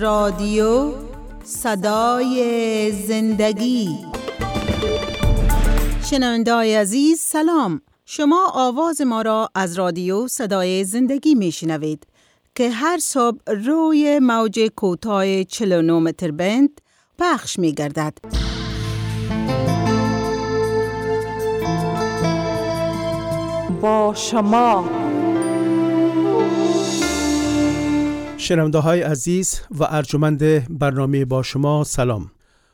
رادیو صدای زندگی شنوندای عزیز سلام شما آواز ما را از رادیو صدای زندگی می شنوید که هر صبح روی موج کوتاه 49 متر بند پخش می گردد. با شما شنونده های عزیز و ارجمند برنامه با شما سلام.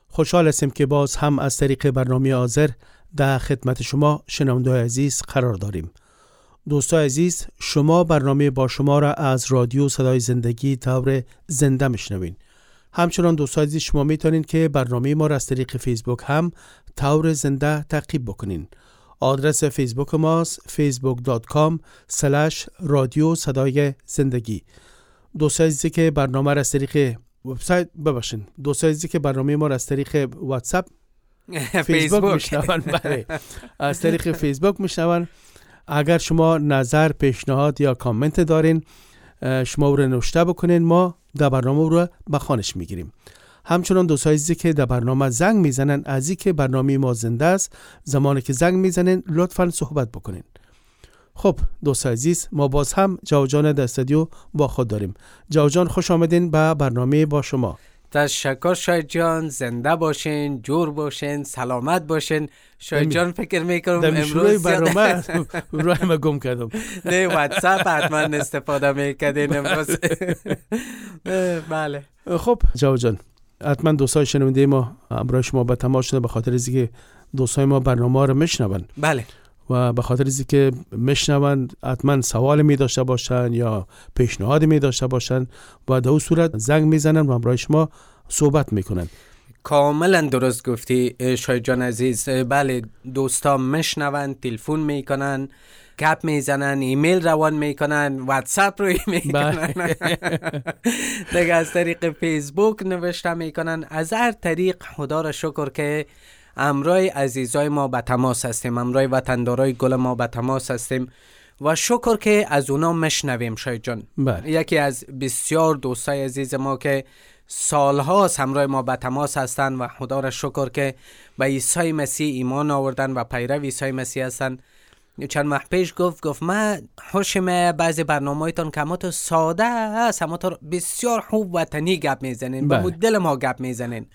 خوشحال هستیم که باز هم از طریق برنامه آذر در خدمت شما شنونده عزیز قرار داریم. دوستای عزیز شما برنامه با شما را از رادیو صدای زندگی طور زنده میشنوین. همچنان دوستای عزیز شما می‌تونین که برنامه ما را از طریق فیسبوک هم طور زنده تعقیب بکنین. آدرس فیسبوک ماست facebook.com رادیو صدای زندگی. دوستای عزیزی که برنامه را از طریق وبسایت ببخشین دوستای عزیزی که برنامه ما را از طریق واتساپ فیسبوک میشنون. بله. از طریق فیسبوک میشنون. اگر شما نظر پیشنهاد یا کامنت دارین شما رو نوشته بکنین ما در برنامه رو به خانش می‌گیریم. همچنان دوستای عزیزی که در برنامه زنگ می‌زنن از که برنامه ما زنده است زمانی که زنگ می‌زنن لطفا صحبت بکنین. خب دوست عزیز ما باز هم جوجان در استودیو با خود داریم. جوجان خوش آمدین به برنامه با شما. تشکر شاید جان زنده باشین جور باشین سلامت باشین. شاید جان فکر می‌کنم امروز برنامه روی ما گم کردم. نه واتساپ حتما استفاده می‌کردین امروز. بله. خب جو جان حتما دوستای شنونده ما امروز شما به تماس شده به خاطر از که دوستای ما برنامه رو میشنون. بله. و به خاطر از که میشنون حتما سوال می داشته باشن یا پیشنهاد می داشته باشن و در صورت زنگ می‌زنن و همراه شما صحبت می‌کنن کاملا درست گفتی شاید جان عزیز. بله دوستا میشنون تلفن می‌کنن گپ می‌زنن ایمیل روان می‌کنن واتساپ رو می‌کنن. دیگه از طریق فیسبوک نوشته می‌کنن. از هر طریق خدا را شکر که امرای عزیزای ما به تماس هستیم. امرای وطندارای گل ما به تماس هستیم و شکر که از اونا مشنویم شاید جان. بله. یکی از بسیار دوستای عزیز ما که سالهاست همراه ما به تماس هستن و خدا را شکر که به عیسی مسیح ایمان آوردن و پیرو عیسی مسیح هستن. چند ماه پیش گفت گفت من خوشم بعضی برنامه‌تون که تو ساده است اما تو بسیار خوب وطنی گپ می‌زنین به دل ما گپ می‌زنین.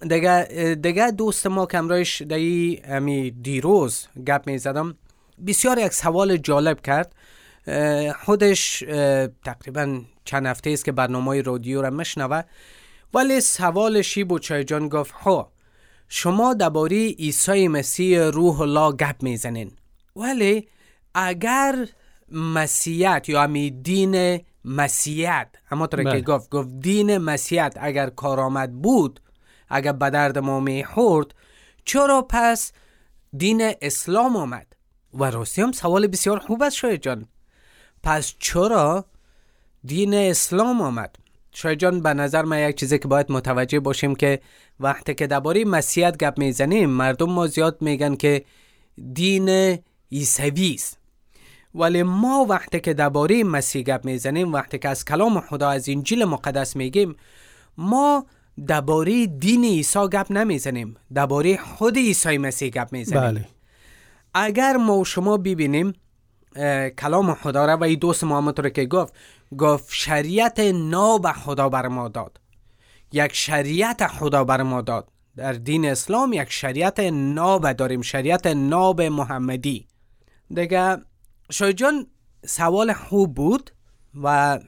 دیگه دیگه دوست ما کمرایش دی امی دیروز گپ می‌زدم. بسیار یک سوال جالب کرد. خودش تقریبا چند هفته است که برنامه رادیو را مشنوه ولی سوالشی بود؟ چای جان گفت ها خب، شما درباره عیسی مسیح روح الله گپ می‌زنین. ولی اگر مسیحیت یا امی دین مسیحیت اما که بله. گفت گفت دین مسیحیت اگر کارآمد بود اگر به درد ما می‌خورد چرا پس دین اسلام آمد؟ و راستی هم سوال بسیار خوب است شاید جان. پس چرا دین اسلام آمد؟ شاید جان به نظر من یک چیزی که باید متوجه باشیم که وقتی که درباره مسیحیت گپ می‌زنیم مردم ما زیاد میگن که دین عیسوی است. ولی ما وقتی که درباره مسیح گپ می‌زنیم وقتی که از کلام خدا از انجیل مقدس میگیم ما درباره دین عیسی گپ نمی‌زنیم. درباره خود عیسی مسیح گپ می‌زنیم. بله. اگر ما و شما ببینیم کلام خدا را و این دوست ما رو که گفت گفت شریعت ناب خدا بر ما داد. یک شریعت خدا بر ما داد. در دین اسلام یک شریعت ناب داریم شریعت ناب محمدی. دیگه جان سوال خوب بود و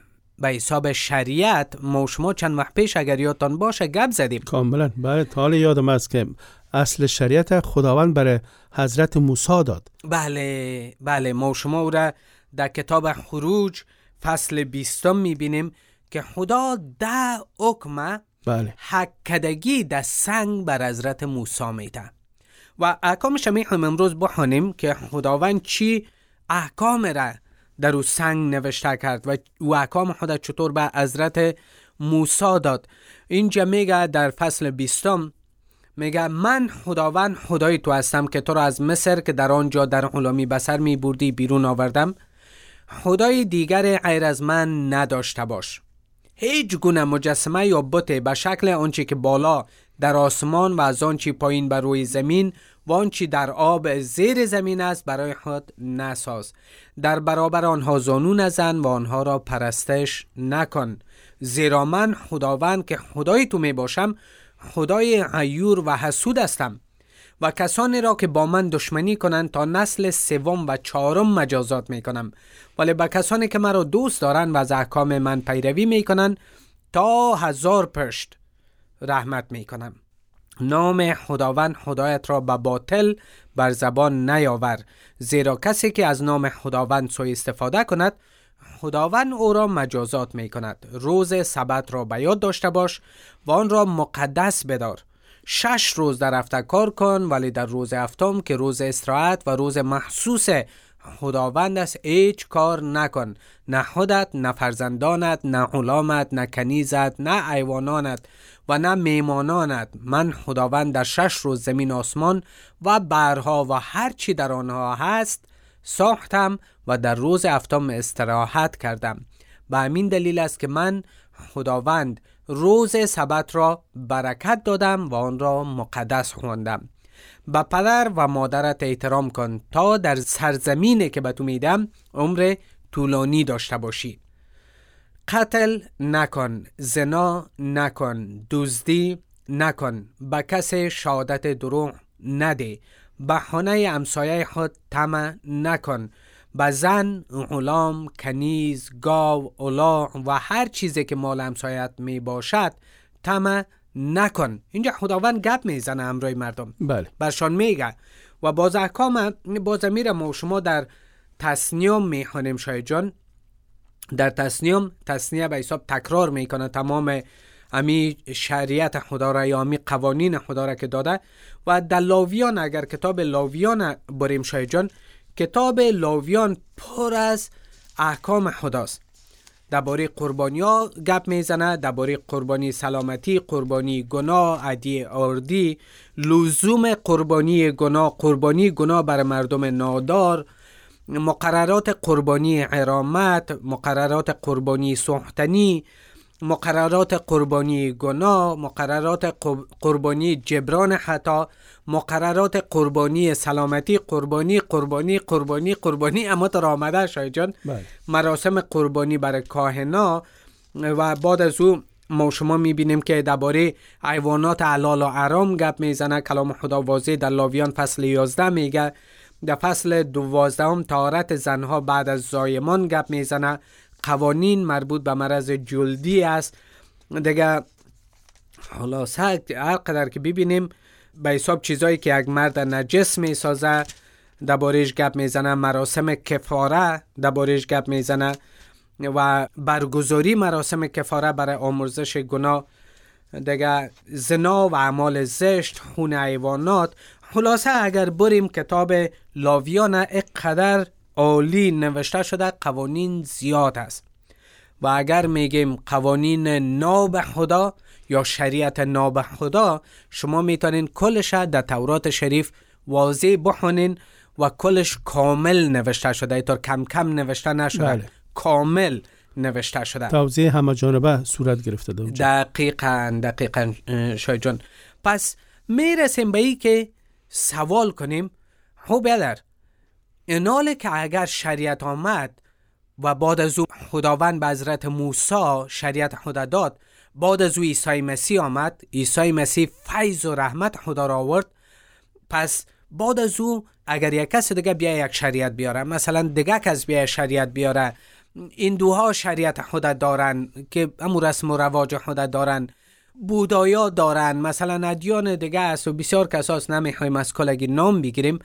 به حساب شریعت ما شما چند وقت پیش اگر یادتان باشه گپ زدیم. کاملا. بله حال یادم است که اصل شریعت خداوند برای حضرت موسی داد. بله بله ما شما او را در کتاب خروج فصل بیستم می‌بینیم که خدا ده حکم بله. حکدگی در سنگ بر حضرت موسی میده. و احکامش می‌خوایم امروز بخوانیم که خداوند چی احکام را در او سنگ نوشته کرد و او احکام خود چطور به حضرت موسی داد. اینجا میگه در فصل بیستم میگه من خداوند خدای تو هستم که تو را از مصر که در آنجا در غلامی بسر می بردی بیرون آوردم. خدای دیگر غیر از من نداشته باش. هیچ گونه مجسمه یا بت به شکل آنچه که بالا در آسمان و از آنچه پایین بر روی زمین و آنچه در آب زیر زمین است برای خود نساز. در برابر آنها زانو نزن و آنها را پرستش نکن. زیرا من خداوند که خدای تو می باشم خدای عیور و حسود هستم. و کسانی را که با من دشمنی کنند تا نسل سوم و چهارم مجازات می کنم. ولی به کسانی که مرا دوست دارند و از احکام من پیروی می کنند تا هزار پشت رحمت می کنم. نام خداوند خدایت را به باطل بر زبان نیاور. زیرا کسی که از نام خداوند سوء استفاده کند خداوند او را مجازات می کند روز سبت را به یاد داشته باش و آن را مقدس بدار. شش روز در هفته کار کن ولی در روز هفتم که روز استراحت و روز محسوس خداوند است هیچ کار نکن. نه خودت نه فرزندانت نه غلامت نه کنیزت نه ایوانانت. و نه میمانانت. من خداوند در شش روز زمین آسمان و برها و هر چی در آنها هست ساختم و در روز هفتم استراحت کردم. به همین دلیل است که من خداوند روز سبت را برکت دادم و آن را مقدس خواندم. به پدر و مادرت احترام کن تا در سرزمینی که به تو میدم عمر طولانی داشته باشی. قتل نکن زنا نکن دزدی نکن به کسی شهادت دروغ نده. بهانه امسایه خود طمع نکن. به زن، غلام، کنیز، گاو، اولاغ و هر چیزی که مال همسایت می باشد طمع نکن. اینجا خداوند گپ می‌زنه امروی مردم. بله. برشان میگه و باز احکام باز میره ما شما در تصنیم می‌خوانیم شاید جان. در تصنیم تصنیه به حساب تکرار می‌کنه تمام امی شریعت خدا را یا امی قوانین خدا را که داده و در لاویان اگر کتاب لاویان بریم شاید جان کتاب لاویان پر از احکام خداست. درباره قربانی ها گپ می‌زنه درباره قربانی سلامتی قربانی گناه عدی آردی لزوم قربانی گناه قربانی گناه بر مردم نادار مقررات قربانی عرامت مقررات قربانی سوختنی مقررات قربانی گناه مقررات قربانی جبران خطا مقررات قربانی سلامتی قربانی قربانی قربانی قربانی. اما تا آمده شاید جان بله. مراسم قربانی برای کاهنا. و بعد از او ما شما می‌بینیم که درباره حیوانات حلال و حرام گپ می‌زنه. کلام خدا واضح در لاویان فصل 11 میگه در فصل دوازدهم تارت زنها بعد از زایمان گپ می‌زنه. قوانین مربوط به مرض جلدی است. دیگه حالا هر قدر که ببینیم به حساب چیزایی که یک مرد نجس می سازه دربارهش گپ می‌زنه مراسم کفاره دربارهش گپ می‌زنه و برگزاری مراسم کفاره برای آمرزش گناه. دیگه زنا و اعمال زشت خون حیوانات خلاصه اگر بریم کتاب لاویان اقدر عالی نوشته شده قوانین زیاد است. و اگر میگیم قوانین ناب خدا یا شریعت ناب خدا شما می‌تونین کلش در تورات شریف واضح بخونین و کلش کامل نوشته شده. اینطور کم کم نوشته نشده بله. کامل نوشته شده. توضیح همه جانبه صورت گرفته دقیقا دقیقا شاید جان. پس می‌رسیم به ای که سوال کنیم؟ خب بیادر ایناله که اگر شریعت آمد و بعد از او خداوند به حضرت موسی شریعت خدا داد بعد از او عیسی مسیح آمد عیسی مسیح فیض و رحمت خدا را آورد پس بعد از او اگر یک کس دیگه بیا یک شریعت بیاره مثلا دیگه کس بیا شریعت بیاره این دوها شریعت خدا دارن که امو رسم و رواج خدا دارن بودایا دارن مثلا ادیان دیگه است و بسیار کساس نمی‌خوایم از کلگی نام بگیریم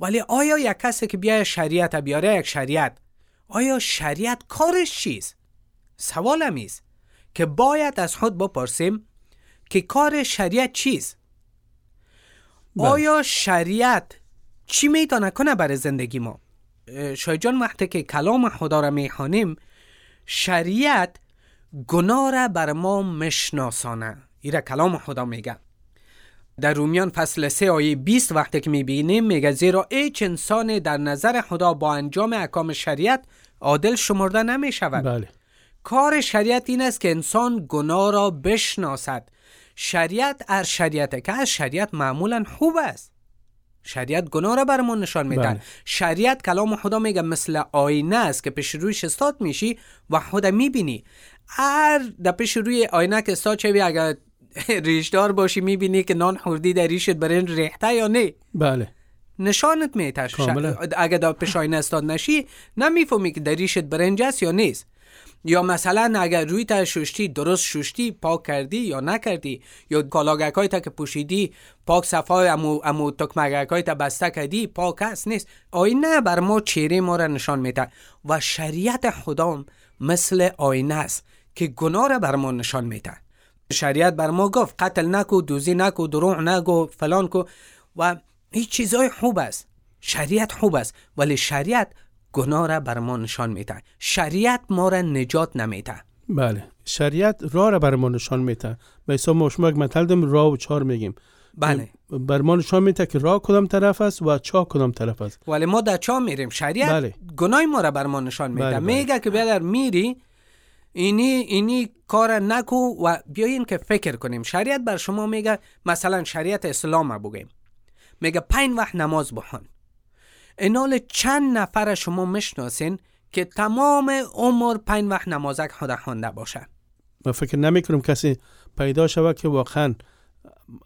ولی آیا یک کسی که بیای شریعت بیاره یک شریعت آیا شریعت کارش چیست؟ سوال است که باید از خود بپرسیم که کار شریعت چیست؟ بله. آیا شریعت چی می‌تونه کنه برای زندگی ما؟ شایجان وقتی که کلام خدا را می‌خوانیم شریعت گناه را بر ما مشناسانه. ایره کلام خدا میگه. در رومیان فصل 3 آیه 20 وقتی که می‌بینیم میگه زیرا ایچ انسان در نظر خدا با انجام احکام شریعت عادل شمرده نمی‌شود. بله. کار شریعت این است که انسان گناه را بشناسد. شریعت ار شریعت که از شریعت معمولا خوب است. شریعت گناه را بر ما نشان میده. بله. شریعت کلام خدا میگه مثل آینه است که پیش رویش استاد میشی و خود می‌بینی. هر در پیش روی آینه که استاد شوی اگر ریشدار باشی می‌بینی که نان خوردی در ریشت برین ریخته یا نه؟ بله. نشانت کاملا. اگر در پیش آینه استاد نشی نمی‌فهمی که در ریشت برنج است یا نیست. یا مثلا اگر روی تا ششتی درست ششتی پاک کردی یا نکردی یا کالاگک های تا که پوشیدی پاک صفای امو, امو تکمگک های تا بسته کردی پاک است نیست. آینه بر ما چهره ما را نشان میده و شریعت خدا مثل آینه است. که گناه را بر ما نشان میده شریعت بر ما گفت قتل نکو دوزی نکو دروغ نگو فلان کو. و این چیزای خوب است. شریعت خوب است ولی شریعت گناه را بر ما نشان میده شریعت ما را نجات نمیده بله. شریعت راه را بر ما نشان میده و حساب ما شما مطل داریم راه و چهار میگیم. بله. بر ما نشان میده که راه کدام طرف است و چاه کدام طرف است. ولی ما در چا میریم. شریعت بله. گناه ما را بر ما نشان میده بله، بله. میگه که بیادر میری اینی اینی کار نکو و بیاین که فکر کنیم. شریعت بر شما میگه مثلا شریعت اسلام بگیم. میگه پنج وقت نماز بخوان اینال چند نفر شما می‌شناسین که تمام عمر پنج وقت نمازک خدا خوانده باشه. و فکر نمی کنم کسی پیدا شود که واقعا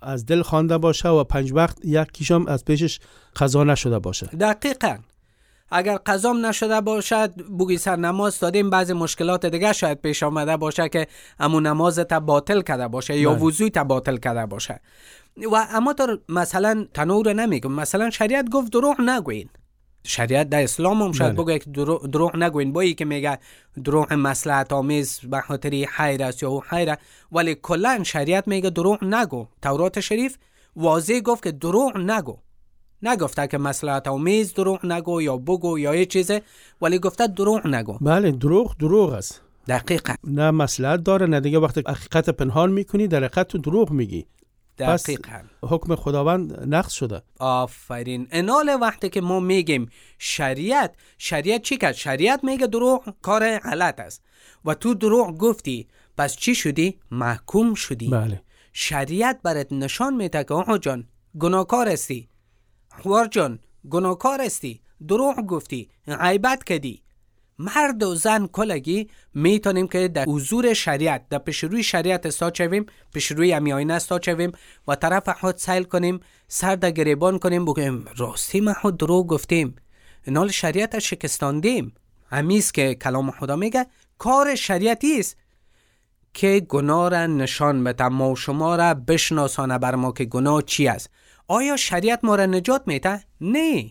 از دل خوانده باشه و پنج وقت یک کیشم از پیشش قضا نشده باشه. دقیقا. اگر قضام نشده باشد بوگی سر نماز دادیم. بعضی مشکلات دیگه شاید پیش آمده باشه که امو نماز تا باطل کرده باشه یا بله. وضوی تا باطل کرده باشه. و اما تو مثلا تنور نمیگم. مثلا شریعت گفت دروغ نگوین. شریعت در اسلام هم شاید بله. بگه که درو- دروغ نگوین. با که میگه دروغ مصلحت آمیز به خاطر خیر است یا او خیره ولی کلا شریعت میگه دروغ نگو. تورات شریف واضح گفت که دروغ نگو. نگفته که مصلحت آمیز دروغ نگو یا بگو یا یه چیزه ولی گفته دروغ نگو. بله دروغ دروغ است. دقیقا. نه مسئلت داره نه دیگه وقتی حقیقت پنهان می‌کنی در حقیقت تو دروغ میگی. پس دقیقا. حکم خداوند نقض شده. آفرین. انال وقتی که ما میگیم شریعت شریعت چی کرد شریعت میگه دروغ کار غلط است. و تو دروغ گفتی پس چی شدی؟ محکوم شدی. بله. شریعت برات نشان میده که آقا جان گناهکار هستی. خوار جان گناهکار هستی دروغ گفتی غیبت کردی. مرد و زن کلگی می‌تونیم که در حضور شریعت در پیش روی شریعت استاد شویم پیش روی امی آینه استاد شویم و طرف خود سیل کنیم سر در گریبان کنیم بگیم راستی ما خود دروغ گفتیم. نال شریعت شکستاندیم. همیست که کلام خدا میگه کار شریعتی است. که گناه را نشان بده ما و شما را بشناسانه بر ما که گناه چی است. آیا شریعت ما را نجات میده؟ نه.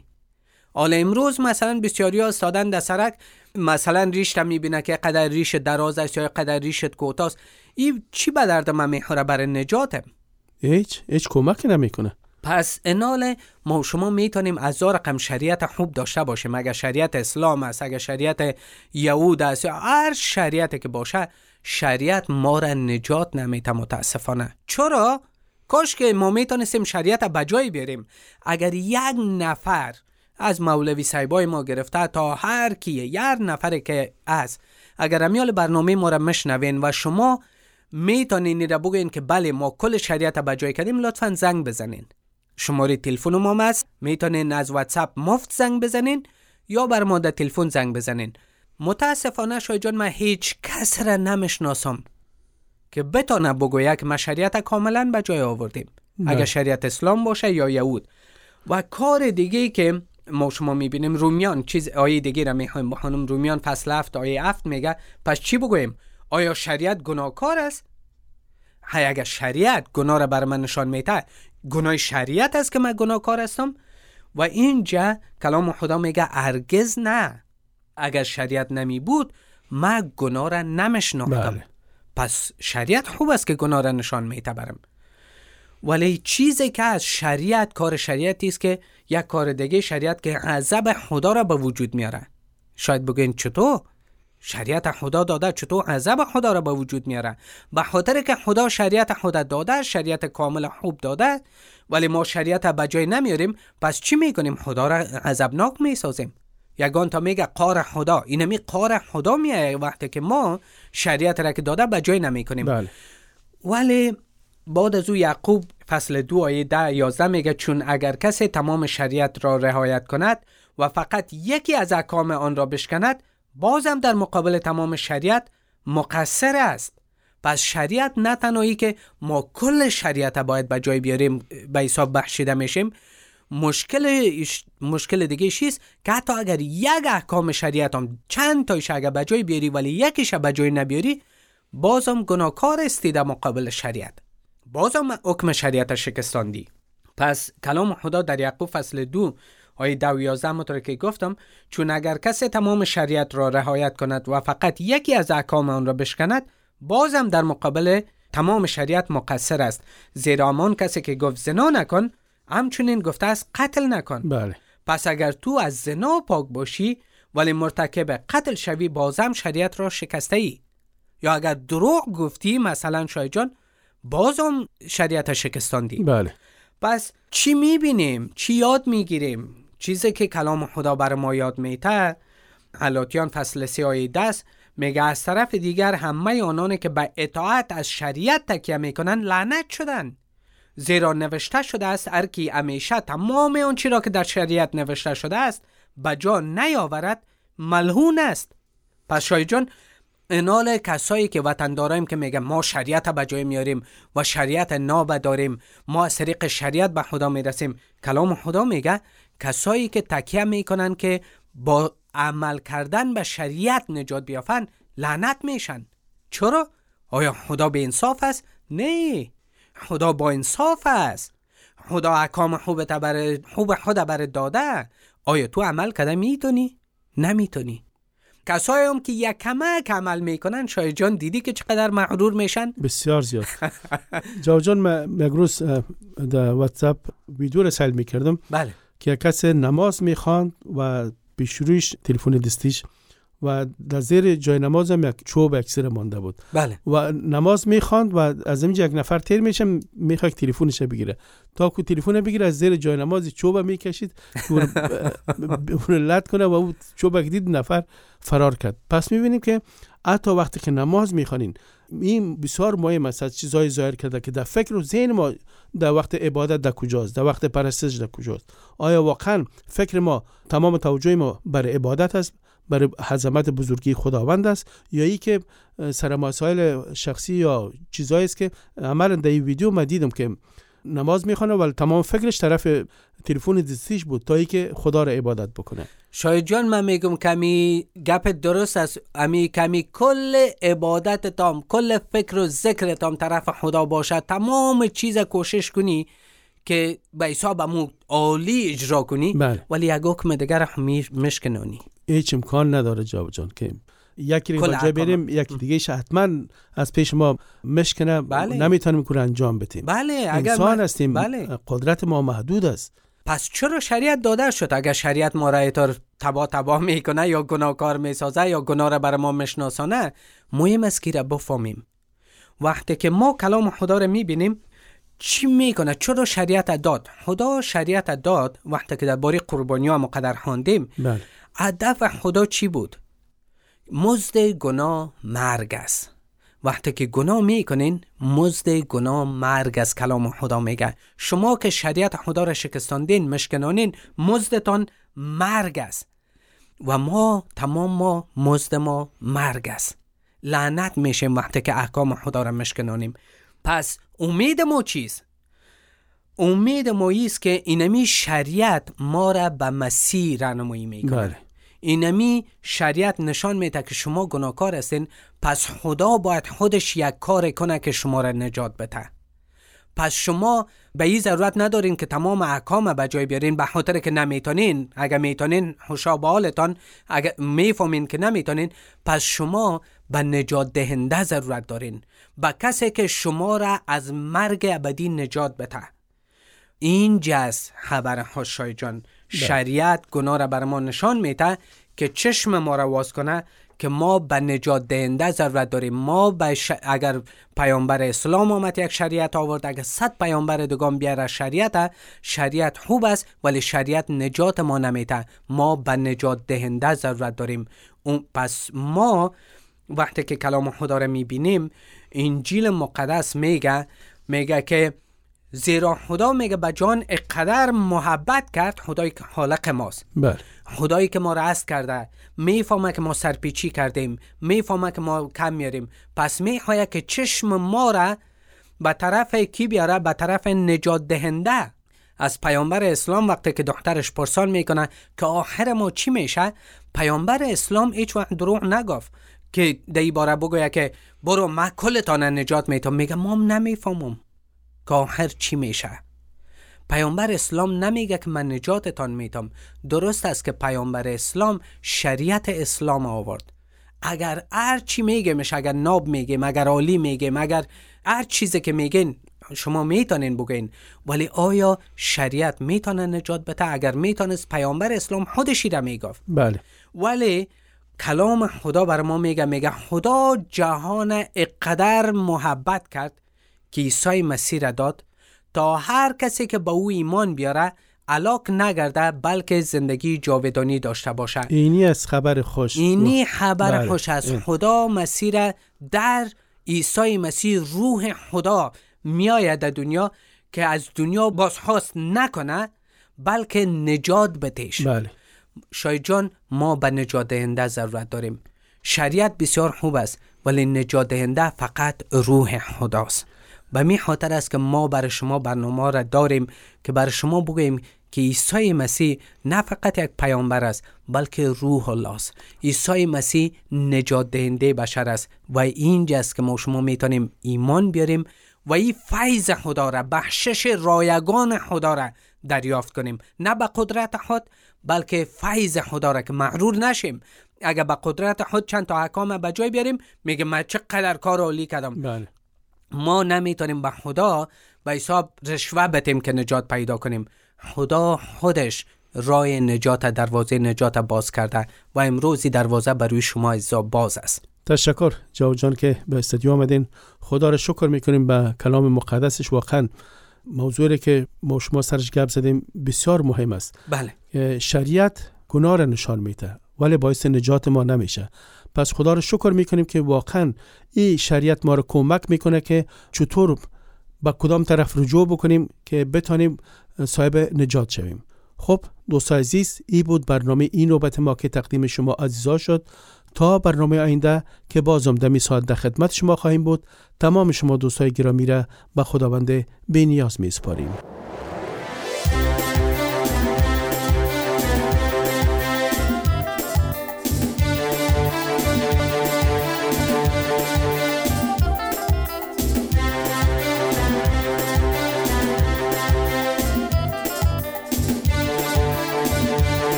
حالا امروز مثلا بسیاری ها استادن در سرک مثلا ریشت می‌بینه که قدر ریشت دراز است یا قدر ریشت کوتاه است این چی به درد من می‌خوره برای نجاتم؟ هیچ هیچ کمکی نمی‌کنه. پس انال ما و شما می‌تونیم از رقم شریعت خوب داشته باشیم. اگر شریعت اسلام است اگر شریعت یهود است یا هر شریعتی که باشه شریعت ما را نجات نمیته متاسفانه. چرا؟ کاش که ما می‌تونستیم شریعت بجای بیاریم. اگر یک نفر از مولوی صاحبای ما گرفته تا هر کیه یه نفر که از اگر امیال برنامه ما را مشنوین و شما می‌تونین را بگین که بله ما کل شریعت بجای کردیم لطفا زنگ بزنین. شماره تلفن ما هست. می‌تونین از واتساپ مفت زنگ بزنین یا بر ما در تلفن زنگ بزنین. متاسفانه شای جان من هیچ کس را نمی‌شناسم. که بتانه بگوید که ما شریعت کاملا به جای آوردیم. نه. اگر شریعت اسلام باشه یا یهود. و کار دیگه که ما شما می‌بینیم رومیان چیز آیه دیگه را می‌خوایم بخونم رومیان فصل هفت آیه هفت میگه پس چی بگویم؟ آیا شریعت گناهکار است؟ های اگر شریعت گناه را بر من نشان میده گناه شریعت است که من گناهکار هستم؟ و اینجا کلام خدا میگه هرگز نه. اگر شریعت نمی بود من گناه را نمیشناختم. بله. پس شریعت خوب است که گناه را نشان میده برم ولی چیزی که از شریعت کار شریعتی است که یک کار دیگه شریعت که عذاب خدا را به وجود میاره شاید بگین چطور؟ شریعت خدا داده چطور عذاب خدا را به وجود میاره به خاطر که خدا شریعت خدا داده شریعت کامل خوب داده ولی ما شریعت به جای نمیاریم پس چی می‌کنیم؟ خدا را عذابناک می‌سازیم. یگان تا میگه قار خدا اینمی قار خدا میایه وقتی که ما شریعت را که داده به جای نمی کنیم بله. ولی بعد از او یعقوب فصل دو آیه ده یازده میگه چون اگر کسی تمام شریعت را رعایت کند و فقط یکی از احکام آن را بشکند بازم در مقابل تمام شریعت مقصر است. پس شریعت نه تنهایی که ما کل شریعت باید به جای بیاریم به حساب بخشیده میشیم. مشکل مشکل دیگه چیست که حتی اگر یک احکام شریعت هم چند تایش اگر به جای بیاری ولی یکیش به جای نبیاری بازم گناهکار استی در مقابل شریعت. بازم حکم شریعت شکستاندی پس کلام خدا در یعقوب فصل دو آیه دو یازده که گفتم چون اگر کسی تمام شریعت را رعایت کند و فقط یکی از احکام آن را بشکند بازم در مقابل تمام شریعت مقصر است. زیرا همان کسی که گفت زنا نکن همچنین گفته است قتل نکن. بله. پس اگر تو از زنا پاک باشی ولی مرتکب قتل شوی بازم شریعت را شکسته ای یا اگر دروغ گفتی مثلا شاید جان بازم شریعت شکستاندی. بله. پس چی می‌بینیم؟ چی یاد می‌گیریم؟ چیزی که کلام خدا بر ما یاد میته حلاتیان فصل سی آیه دست میگه از طرف دیگر همه آنانی که به اطاعت از شریعت تکیه می‌کنن لعنت شدن زیرا نوشته شده است هر کی همیشه تمام آنچه را که در شریعت نوشته شده است به جا نیاورد ملهون است پس شای جان انال کسایی که وطن داریم که میگه ما شریعت به جای میاریم و شریعت ناب داریم ما از طریق شریعت به خدا می‌رسیم کلام خدا میگه کسایی که تکیه می‌کنن که با عمل کردن به شریعت نجات بیافن لعنت میشن چرا؟ آیا خدا به انصاف است؟ نه خدا با انصاف است. خدا احکام خوب بر خوب خود بر داده. آیا تو عمل کرده می‌تونی؟ نمی‌تونی. کسایی هم که یک کمک عمل می‌کنن شاید جان دیدی که چقدر مغرور میشن؟ بسیار زیاد. جان جان من یک روز در واتساپ ویدیو رسال می‌کردم بله. که کسی نماز می‌خواند و پیشرویش تلفن دستیش و در زیر جای نماز هم یک چوب اکسیر مانده بود. بله. و نماز می‌خواند و از اینجا یک نفر تیر میشه می‌خواد تلفنش بگیره. تا که تلفن بگیره از زیر جای نماز چوب می‌کشید اون لط کنه و اون چوب دید نفر فرار کرد. پس می‌بینیم که حتی وقتی که نماز می‌خوانین این بسیار مهم است از چیزهای ظاهر کرده که در فکر و ذهن ما در وقت عبادت در کجاست در وقت پرستش در کجاست. آیا واقعا فکر ما تمام توجه ما بر عبادت است؟ برای حضمت بزرگی خداوند است یا ای که سر مسائل شخصی یا چیزایی است که عملا در این ویدیو ما دیدم که نماز می‌خونه ولی تمام فکرش طرف تلفن دستیش بود تا ای که خدا را عبادت بکنه. شاید جان من میگم کمی گپ درست است. امی کمی کل عبادت تام کل فکر و ذکر تام طرف خدا باشد. تمام چیز کوشش کنی که به حساب عالی اجرا کنی. بله. ولی یک حکم دیگر مشکنانی هیچ امکان نداره جواب جان که یکی رو جای بریم یکی دیگه حتما از پیش ما مشکنه بله. نمی‌تونیم کور انجام بدیم. بله اگر انسان هستیم. بله. قدرت ما محدود است. پس چرا شریعت داده شد؟ اگر شریعت ما را ایتار تبا تبا می‌کنه یا گناهکار می‌سازه یا گناه را بر ما مشناسانه مهم است که را بفهمیم. وقتی که ما کلام خدا را می‌بینیم چی می‌کنه؟ چرا شریعت داد؟ خدا شریعت داد وقتی که در باری قربانی ها مقدر خواندیم. بله. هدف خدا چی بود؟ مزد گناه مرگ است. وقتی که گناه می‌کنین مزد گناه مرگ از کلام خدا میگه. شما که شریعت خدا را شکستاندین مشکنانین مزدتان مرگ است. و ما تمام ما مزد ما مرگ است. لعنت میشیم وقتی که احکام خدا را مشکنانیم. پس امید ما چیست؟ امید ما است که اینمی شریعت ما را به مسیح رانمایی می‌کنه بله. اینمی شریعت نشان میده که شما گناهکار هستین پس خدا باید خودش یک کار کنه که شما را نجات بده. پس شما به این ضرورت ندارین که تمام احکام به جای بیارین به خاطر که نمی‌تونین. اگر می‌تونین خوشا به حالتان. اگر می‌فهمین که نمی‌تونین پس شما به نجات دهنده ضرورت دارین. به کسی که شما را از مرگ ابدی نجات بده. این جز خبر خوشای جان. شریعت گناه را بر ما نشان میده که چشم ما را واز کنه که ما به نجات دهنده ضرورت داریم. ما به ش... اگر پیامبر اسلام آمد یک شریعت آورد اگر صد پیامبر دگان بیاره شریعت شریعت خوب است ولی شریعت نجات ما نمیته ما به نجات دهنده ضرورت داریم. اون پس ما وقتی که کلام خدا را می‌بینیم انجیل مقدس میگه میگه که زیرا خدا میگه به جان اقدر محبت کرد خدای که خالق ماست. بله. خدایی که ما را است کرده می‌فهمه که ما سرپیچی کردیم می‌فهمه که ما کم میاریم. پس می‌خواهد که چشم ما را به طرف کی بیاره؟ به طرف نجات دهنده. از پیامبر اسلام وقتی که دخترش پرسان می‌کنه که آخر ما چی میشه؟ پیامبر اسلام هیچ وقت دروغ نگفت که دی باره بگویه که برو من کلتان نجات میتم میگه ما نمی‌فهمم. آخر چی میشه. پیامبر اسلام نمیگه که من نجاتتان میتم درست است که پیامبر اسلام شریعت اسلام آورد. اگر هر چی میگه مش اگر ناب میگه اگر عالی میگه اگر هر چیزی که میگین شما می‌تونین بگین. ولی آیا شریعت می‌تونه نجات بده؟ اگر می‌تونست پیامبر اسلام خودشی را می‌گفت. بله. ولی کلام خدا بر ما میگه. میگه خدا جهان اقدر محبت کرد که عیسی مسیح را داد تا هر کسی که به او ایمان بیاره علاق نگرده بلکه زندگی جاودانی داشته باشه. اینی از خبر خوش. اینی خبر بله. خوش از. خدا مسیح را در عیسی مسیح روح خدا میآید در دنیا که از دنیا بازخواست نکنه بلکه نجات بتیش. بله. شاید جان ما به نجات دهنده ضرورت داریم. شریعت بسیار خوب است ولی نجات دهنده فقط روح خداست. به می خاطر است که ما برای شما برنامه را داریم که برای شما بگوییم که عیسی مسیح نه فقط یک پیامبر است بلکه روح الله است. عیسی مسیح نجات دهنده بشر است و اینجاست که ما شما می‌تونیم ایمان بیاریم و این فیض خدا را بخشش رایگان خدا را دریافت کنیم. نه به قدرت خود بلکه فیض خدا را که مغرور نشیم. اگر به قدرت خود چند تا احکام به جای بیاریم میگه من چقدر کار عالی کردم. بله. ما نمی‌تونیم به خدا به حساب رشوه بتیم که نجات پیدا کنیم. خدا خودش راه نجات دروازه نجات باز کرده و امروزی دروازه برای شما عزیزا باز است. تشکر جاو جان که به استودیو آمدین. خدا را شکر می‌کنیم به کلام مقدسش واقعا موضوعی که ما شما سرش گپ زدیم بسیار مهم است. بله. شریعت گناه را نشان میده ولی باعث نجات ما نمیشه. پس خدا رو شکر می‌کنیم که واقعا این شریعت ما رو کمک می‌کنه که چطور به کدام طرف رجوع بکنیم که بتانیم صاحب نجات شویم. خب دوستان عزیز ای بود برنامه این نوبت ما که تقدیم شما عزیزا شد. تا برنامه آینده که بازم دمی ساعت در خدمت شما خواهیم بود تمام شما دوستای گرامی را به خداوند بینیاز می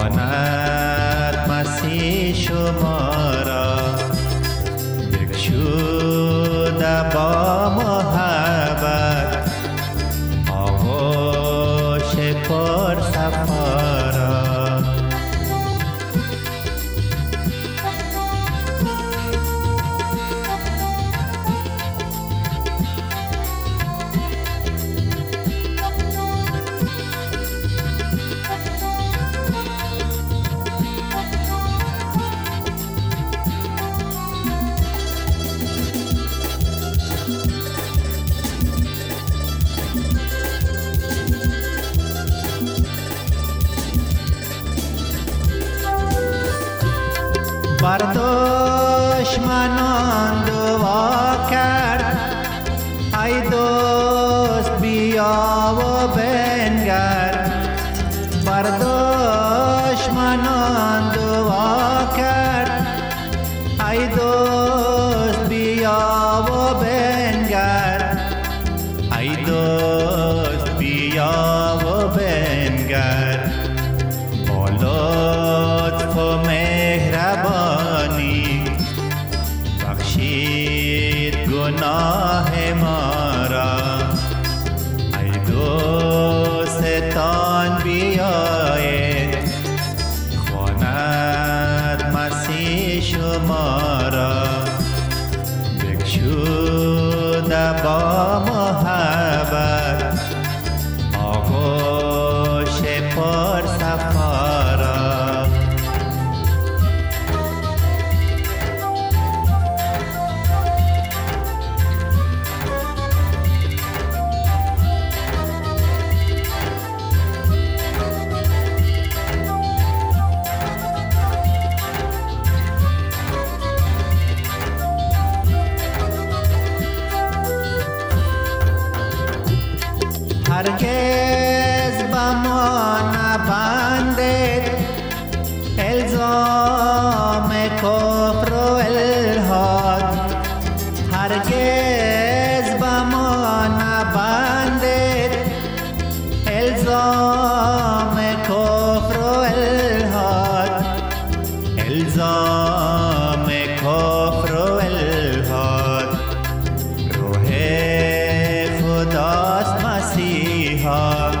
অনাথ মাসে সময় ای دوست بیا خداست